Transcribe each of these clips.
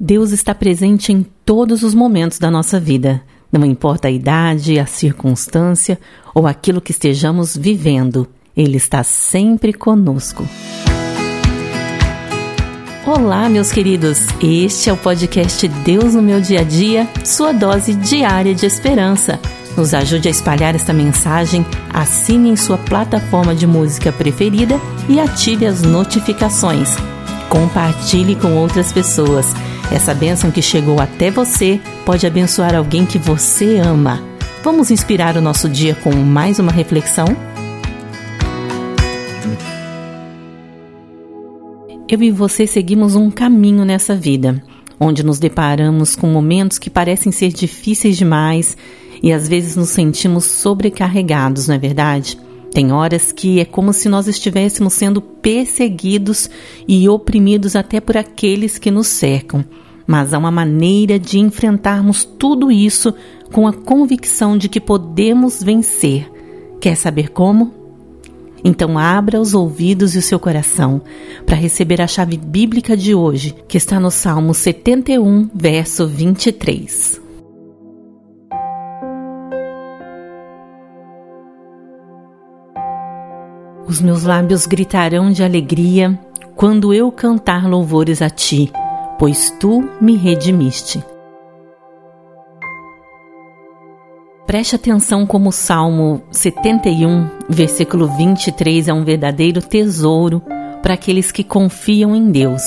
Deus está presente em todos os momentos da nossa vida, não importa a idade, a circunstância ou aquilo que estejamos vivendo, Ele está sempre conosco. Olá, meus queridos! Este é o podcast Deus no Meu Dia a Dia, sua dose diária de esperança. Nos ajude a espalhar esta mensagem, assine em sua plataforma de música preferida e ative as notificações. Compartilhe com outras pessoas. Essa bênção que chegou até você pode abençoar alguém que você ama. Vamos inspirar o nosso dia com mais uma reflexão? Eu e você seguimos um caminho nessa vida, onde nos deparamos com momentos que parecem ser difíceis demais e às vezes nos sentimos sobrecarregados, não é verdade? Tem horas que é como se nós estivéssemos sendo perseguidos e oprimidos até por aqueles que nos cercam. Mas há uma maneira de enfrentarmos tudo isso com a convicção de que podemos vencer. Quer saber como? Então abra os ouvidos e o seu coração para receber a chave bíblica de hoje, que está no Salmo 71, verso 23. Os meus lábios gritarão de alegria quando eu cantar louvores a ti, pois tu me redimiste. Preste atenção como o Salmo 71, versículo 23 é um verdadeiro tesouro para aqueles que confiam em Deus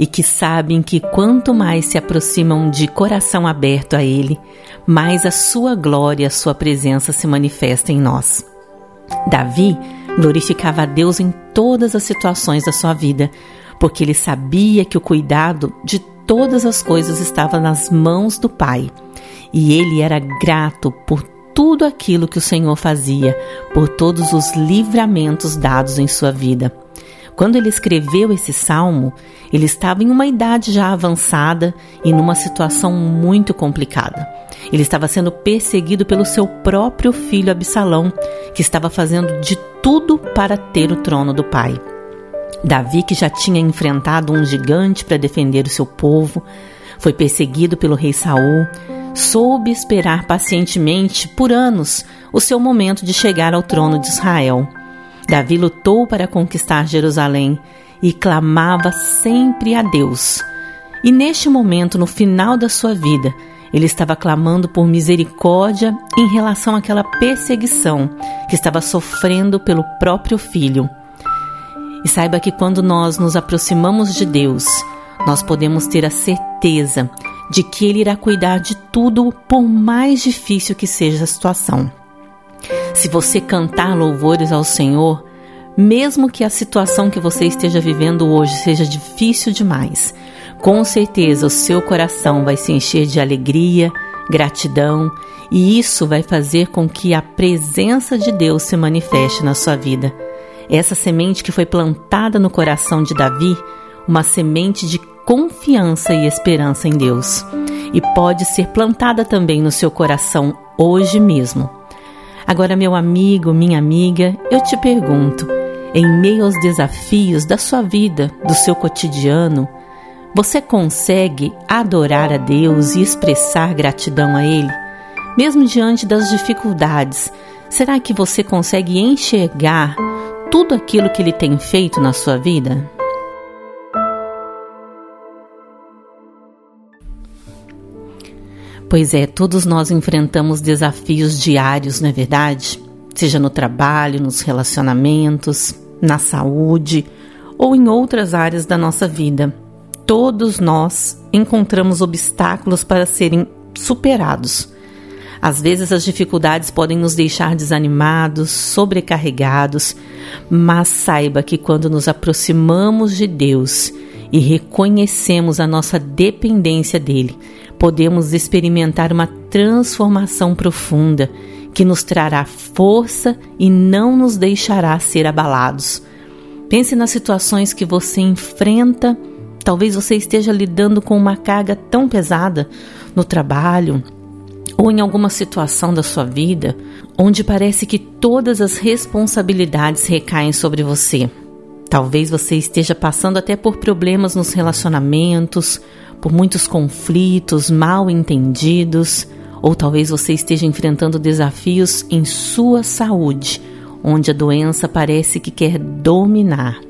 e que sabem que quanto mais se aproximam de coração aberto a Ele, mais a sua glória, a sua presença se manifesta em nós. Davi glorificava a Deus em todas as situações da sua vida, porque ele sabia que o cuidado de todas as coisas estava nas mãos do Pai. E ele era grato por tudo aquilo que o Senhor fazia, por todos os livramentos dados em sua vida. Quando ele escreveu esse salmo, ele estava em uma idade já avançada e numa situação muito complicada. Ele estava sendo perseguido pelo seu próprio filho Absalão, que estava fazendo de tudo para ter o trono do pai. Davi, que já tinha enfrentado um gigante para defender o seu povo, foi perseguido pelo rei Saul, soube esperar pacientemente por anos o seu momento de chegar ao trono de Israel. Davi lutou para conquistar Jerusalém e clamava sempre a Deus. E neste momento, no final da sua vida, ele estava clamando por misericórdia em relação àquela perseguição que estava sofrendo pelo próprio filho. E saiba que quando nós nos aproximamos de Deus, nós podemos ter a certeza de que Ele irá cuidar de tudo, por mais difícil que seja a situação. Se você cantar louvores ao Senhor, mesmo que a situação que você esteja vivendo hoje seja difícil demais, com certeza o seu coração vai se encher de alegria, gratidão, e isso vai fazer com que a presença de Deus se manifeste na sua vida. Essa semente que foi plantada no coração de Davi, uma semente de confiança e esperança em Deus, e pode ser plantada também no seu coração hoje mesmo. Agora, meu amigo, minha amiga, eu te pergunto: em meio aos desafios da sua vida, do seu cotidiano, você consegue adorar a Deus e expressar gratidão a Ele? Mesmo diante das dificuldades, será que você consegue enxergar tudo aquilo que Ele tem feito na sua vida? Pois é, todos nós enfrentamos desafios diários, não é verdade? Seja no trabalho, nos relacionamentos, na saúde ou em outras áreas da nossa vida todos nós encontramos obstáculos para serem superados. Às vezes as dificuldades podem nos deixar desanimados, sobrecarregados, mas saiba que quando nos aproximamos de Deus e reconhecemos a nossa dependência dele, podemos experimentar uma transformação profunda que nos trará força e não nos deixará ser abalados. Pense nas situações que você enfrenta Talvez você esteja lidando com uma carga tão pesada no trabalho ou em alguma situação da sua vida onde parece que todas as responsabilidades recaem sobre você. Talvez você esteja passando até por problemas nos relacionamentos, por muitos conflitos mal entendidos, ou talvez você esteja enfrentando desafios em sua saúde, onde a doença parece que quer dominar.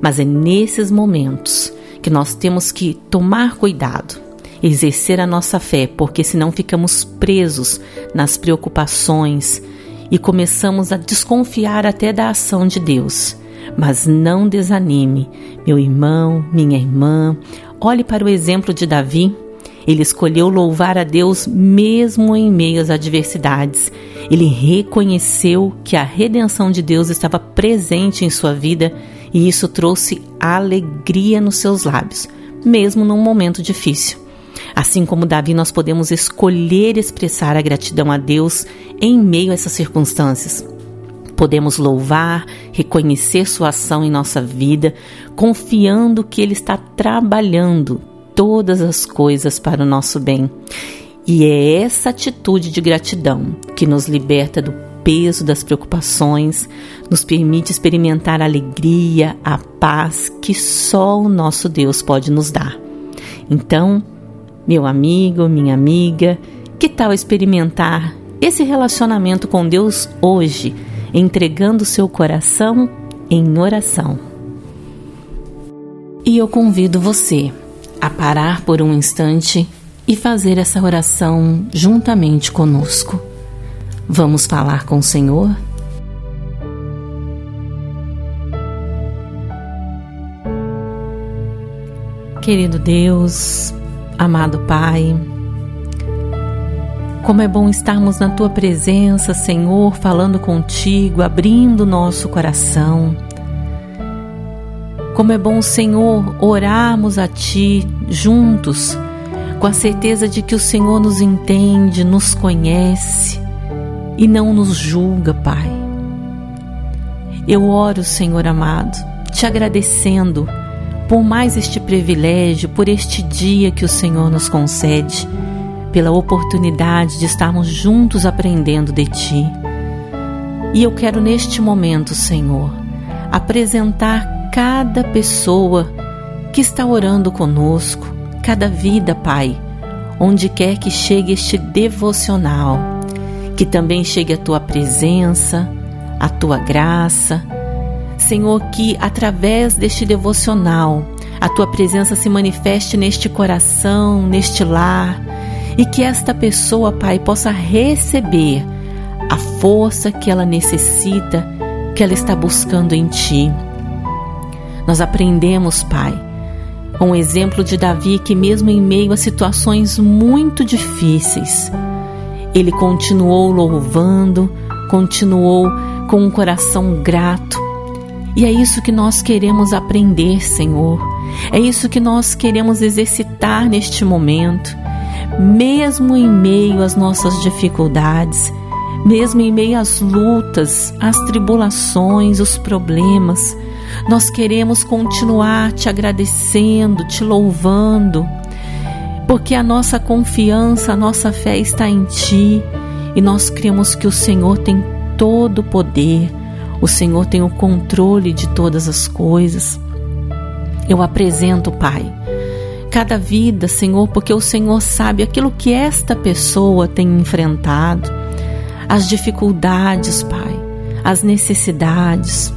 Mas é nesses momentos que nós temos que tomar cuidado, exercer a nossa fé, porque senão ficamos presos nas preocupações e começamos a desconfiar até da ação de Deus. Mas não desanime, meu irmão, minha irmã. Olhe para o exemplo de Davi. Ele escolheu louvar a Deus mesmo em meio às adversidades. Ele reconheceu que a redenção de Deus estava presente em sua vida e isso trouxe alegria nos seus lábios, mesmo num momento difícil. Assim como Davi, nós podemos escolher expressar a gratidão a Deus em meio a essas circunstâncias. Podemos louvar, reconhecer sua ação em nossa vida, confiando que Ele está trabalhando todas as coisas para o nosso bem. E é essa atitude de gratidão que nos liberta do peso das preocupações, nos permite experimentar a alegria, a paz que só o nosso Deus pode nos dar. Então, meu amigo, minha amiga, que tal experimentar esse relacionamento com Deus hoje, entregando seu coração em oração? E eu convido você a parar por um instante e fazer essa oração juntamente conosco. Vamos falar com o Senhor? Querido Deus, amado Pai, como é bom estarmos na Tua presença, Senhor, falando contigo, abrindo nosso coração. Como é bom, Senhor, orarmos a Ti juntos, com a certeza de que o Senhor nos entende, nos conhece e não nos julga, Pai. Eu oro, Senhor amado, te agradecendo por mais este privilégio, por este dia que o Senhor nos concede, pela oportunidade de estarmos juntos aprendendo de Ti. E eu quero neste momento, Senhor, apresentar cada pessoa que está orando conosco, cada vida, Pai, onde quer que chegue este devocional que também chegue a tua presença, a tua graça. Senhor, que através deste devocional a tua presença se manifeste neste coração, neste lar, e que esta pessoa, Pai, possa receber a força que ela necessita, que ela está buscando em Ti. Nós aprendemos, Pai, com o exemplo de Davi, que mesmo em meio a situações muito difíceis, ele continuou louvando, continuou com um coração grato. E é isso que nós queremos aprender, Senhor. É isso que nós queremos exercitar neste momento, mesmo em meio às nossas dificuldades, mesmo em meio às lutas, às tribulações, os problemas. Nós queremos continuar te agradecendo, te louvando porque a nossa confiança, a nossa fé está em Ti e nós cremos que o Senhor tem todo o poder, o Senhor tem o controle de todas as coisas. Eu apresento, Pai, cada vida, Senhor, porque o Senhor sabe aquilo que esta pessoa tem enfrentado, as dificuldades, Pai, as necessidades,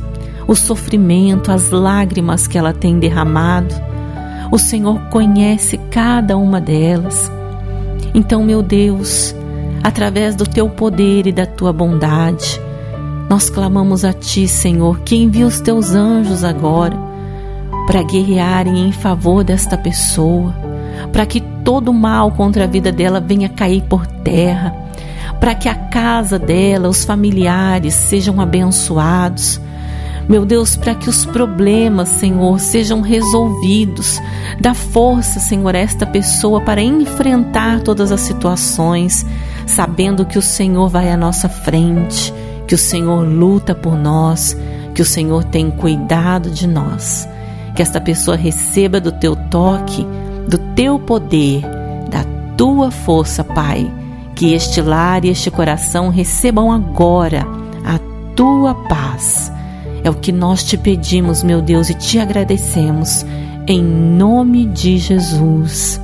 o sofrimento, as lágrimas que ela tem derramado. O Senhor conhece cada uma delas. Então, meu Deus, através do teu poder e da tua bondade, nós clamamos a ti, Senhor, que envie os teus anjos agora para guerrearem em favor desta pessoa, para que todo mal contra a vida dela venha cair por terra, para que a casa dela, os familiares sejam abençoados meu Deus, para que os problemas, Senhor, sejam resolvidos. Dá força, Senhor, a esta pessoa para enfrentar todas as situações, sabendo que o Senhor vai à nossa frente, que o Senhor luta por nós, que o Senhor tem cuidado de nós. Que esta pessoa receba do teu toque, do teu poder, da tua força, Pai. Que este lar e este coração recebam agora a tua paz é o que nós te pedimos, meu Deus, e te agradecemos. em nome de Jesus.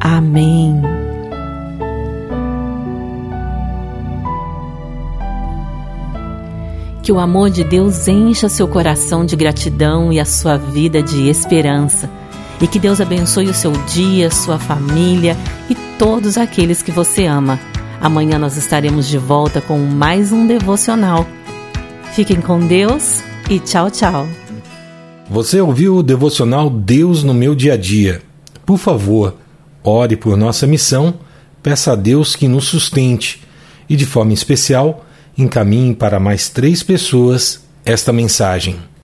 Amém. Que o amor de Deus encha seu coração de gratidão e a sua vida de esperança. E que Deus abençoe o seu dia, sua família e todos aqueles que você ama. Amanhã nós estaremos de volta com mais um devocional. Fiquem com Deus e tchau, tchau. Você ouviu o devocional Deus no meu dia a dia? Por favor, ore por nossa missão, peça a Deus que nos sustente e, de forma especial, encaminhe para mais três pessoas esta mensagem.